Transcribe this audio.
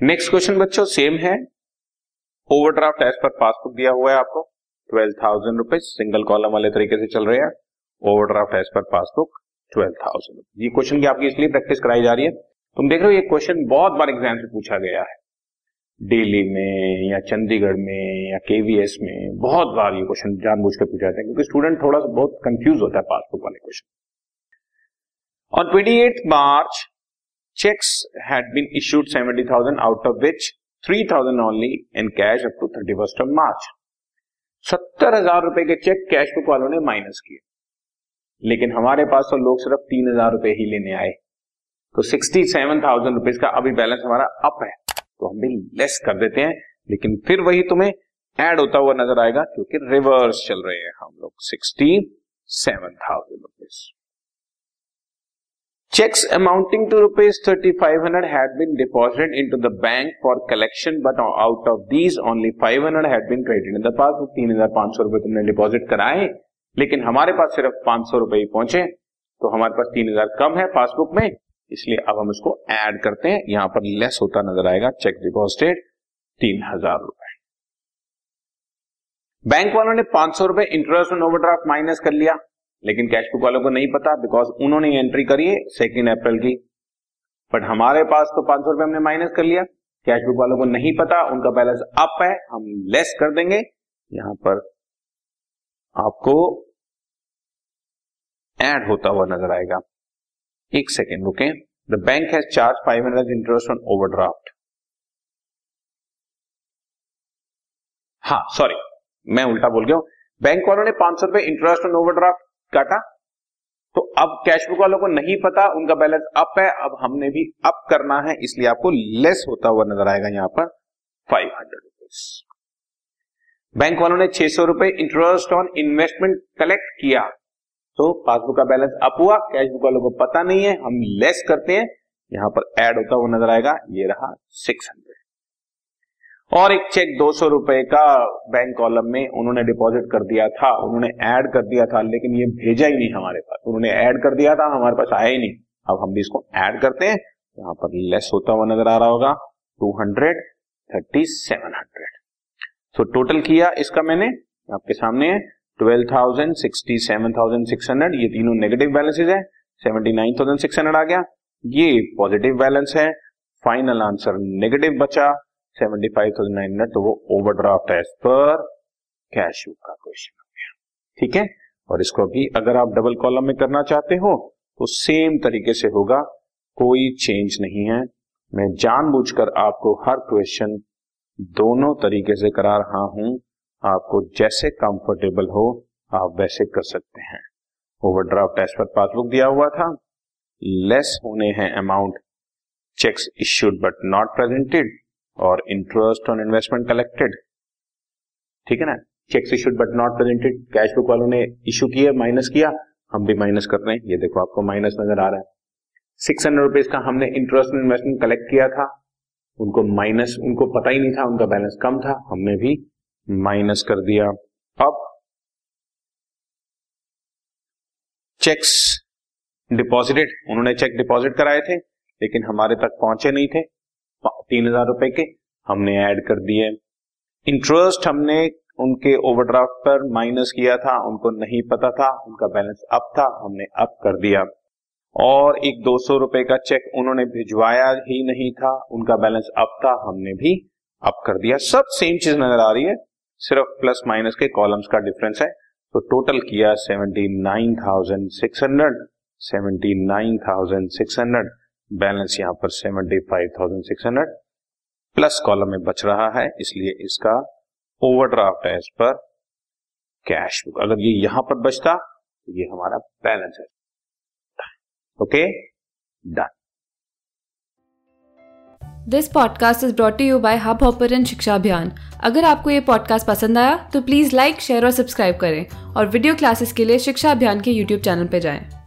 Next question बच्चों same है। Overdraft as per passbook दिया हुआ है आपको। Twelve thousand rupees single column वाले तरीके से चल रहे हैं। Overdraft as per passbook twelve thousand ये क्वेश्चन की आपकी इसलिए प्रैक्टिस कराई जा रही है। तुम देख रहे हो, ये क्वेश्चन बहुत बार एग्ज़ाम से पूछा गया है। दिल्ली में या चंडीगढ़ में या केवीएस में बहुत बार ये क्वेश्चन जानबूझ के पूछा जाता है, क्योंकि स्टूडेंट थोड़ा सा बहुत कंफ्यूज होता है पासबुक वाले question on twenty March issued seventy thousand out of which three thousand only in cash up to thirty first of March सत्तर हज़ार रुपए के चेक कैश बुक वालों ने माइनस किए। लेकिन हमारे पास तो लोग सिर्फ़ तीन हज़ार रुपए ही लेने आए। तो सिक्सटी सेवन थाउज़ेंड रुपीज़ का अभी बैलेंस हमारा अप है। तो हम भी लेस कर देते हैं। लेकिन फिर वही तुम्हें ऐड होता हुआ नज़र आएगा, क्योंकि रिवर्स चल रहे हैं हम लोग। Sixty seven thousand rupees Checks amounting to rupees 3500 had been deposited into the bank for collection, but out of these only 500 had been credited. तीन हज़ार पाँच सौ रुपए तुमने डिपॉजिट कराए लेकिन हमारे पास सिर्फ़ पाँच सौ रुपए ही पहुँचे। तो हमारे पास तीन हज़ार कम है पासबुक में इसलिए अब हम इसको ऐड करते हैं। यहाँ पर लेस होता नज़र आएगा। चेक डिपॉजिटेड तीन हज़ार रुपए। बैंक वालों ने पाँच सौ रुपए इंटरेस्ट ऑन ओवरड्राफ्ट माइनस कर लिया। लेकिन कैश बुक वालों को नहीं पता बिकॉज़ उन्होंने एंट्री करी है सेकेंड अप्रैल की। बट हमारे पास तो पाँच सौ रुपए हमने माइनस कर लिया। कैश बुक वालों को नहीं पता, उनका बैलेंस अप है, हम लेस कर देंगे। यहाँ पर आपको एड होता हुआ नज़र आएगा। एक सेकेंड रुके। The bank has charge five hundred interest on overdraft हाँ सॉरी मैं उल्टा बोल गया हूँ। बैंक वालों ने पाँच सौ रुपए इंटरेस्ट ऑन ओवरड्राफ्ट काटा। तो अब कैश बुक वालों को नहीं पता, उनका बैलेंस अप है, अब हमने भी अप करना है, इसलिए आपको लेस होता हुआ नज़र आएगा यहाँ पर फाइव हंड्रेड रुपीज़ बैंक वालों ने छह सौ रुपए इंटरेस्ट ऑन इन्वेस्टमेंट कलेक्ट किया। तो पासबुक का बैलेंस अप हुआ कैश बुक वालों को पता नहीं है, हम लेस करते हैं, यहाँ पर ऐड होता हुआ नज़र आएगा, ये रहा सिक्स हंड्रेड और एक चेक दो सौ रुपए का बैंक कॉलम में उन्होंने डिपॉजिट कर दिया था, उन्होंने ऐड कर दिया था, लेकिन ये भेजा ही नहीं हमारे पास। उन्होंने ऐड कर दिया था, हमारे पास आया ही नहीं। अब हम भी इसको ऐड करते हैं। यहाँ पर लेस होता हुआ नज़र आ रहा होगा two hundred thirty seven hundred so total किया इसका मैंने, आपके सामने है twelve thousand sixty seven thousand six hundred ये तीनों नेगेटिव बैलेंसेज है seventy nine thousand six hundred आ गया। ये पॉजिटिव बैलेंस है फाइनल आंसर नेगेटिव बचा। Seventy five thousand nine hundred तो वो overdraft as per cash book का क्वेश्चन हो गया। ठीक है? और इसको भी अगर आप डबल कॉलम में करना चाहते हो तो सेम तरीके से होगा, कोई चेंज नहीं है। मैं जानबूझकर आपको हर क्वेश्चन दोनों तरीके से करा रहा हूँ। आपको जैसे कंफर्टेबल हो, आप वैसे कर सकते हैं। ओवरड्राफ्ट एज पर पासबुक दिया हुआ था। लेस होने हैं amount cheques issued but not presented और इंटरेस्ट ऑन इन्वेस्टमेंट कलेक्टेड ठीक है ना? Cheques issued but not presented cash book वालों ने इशू किया माइनस किया, हम भी माइनस कर रहे हैं। ये देखो, आपको माइनस नज़र आ रहा है। सिक्स हंड्रेड रुपीज़ का हमने इंटरेस्ट ऑन इन्वेस्टमेंट कलेक्ट किया था। उनको माइनस उनको पता ही नहीं था, उनका बैलेंस कम था। हमने भी माइनस कर दिया। अब चेक्स डिपॉजिटेड उन्होंने चेक डिपॉजिट कराए थे, लेकिन हमारे तक पहुँचे नहीं थे। तीन हज़ार रुपए के हमने ऐड कर दिए। इंटरेस्ट हमने उनके ओवरड्राफ्ट पर माइनस किया था, उनको नहीं पता था, उनका बैलेंस अप था, हमने अप कर दिया। और एक दो सौ रुपए का चेक उन्होंने भिजवाया ही नहीं था, उनका बैलेंस अप था, हमने भी अप कर दिया। सब सेम चीज़ नज़र आ रही है, सिर्फ़ प्लस माइनस के कॉलम्स का डिफरेंस है। तो टोटल किया seventy nine thousand six hundred, seventy nine thousand six hundred. Balance यहाँ पर seventy five thousand six hundred plus column में बच रहा है, इसलिए इसका ओवरड्राफ्ट है इस पर कैश बुक। अगर ये यहाँ पर बचता तो ये हमारा बैलेंस है। Okay? Done this podcast is brought you by Hubhopper Shiksha Abhiyan अगर आपको ये पॉडकास्ट पसंद आया तो प्लीज़ लाइक शेयर और सब्सक्राइब करें और वीडियो क्लासेस के लिए शिक्षा अभियान के यूट्यूब चैनल पर जाएँ।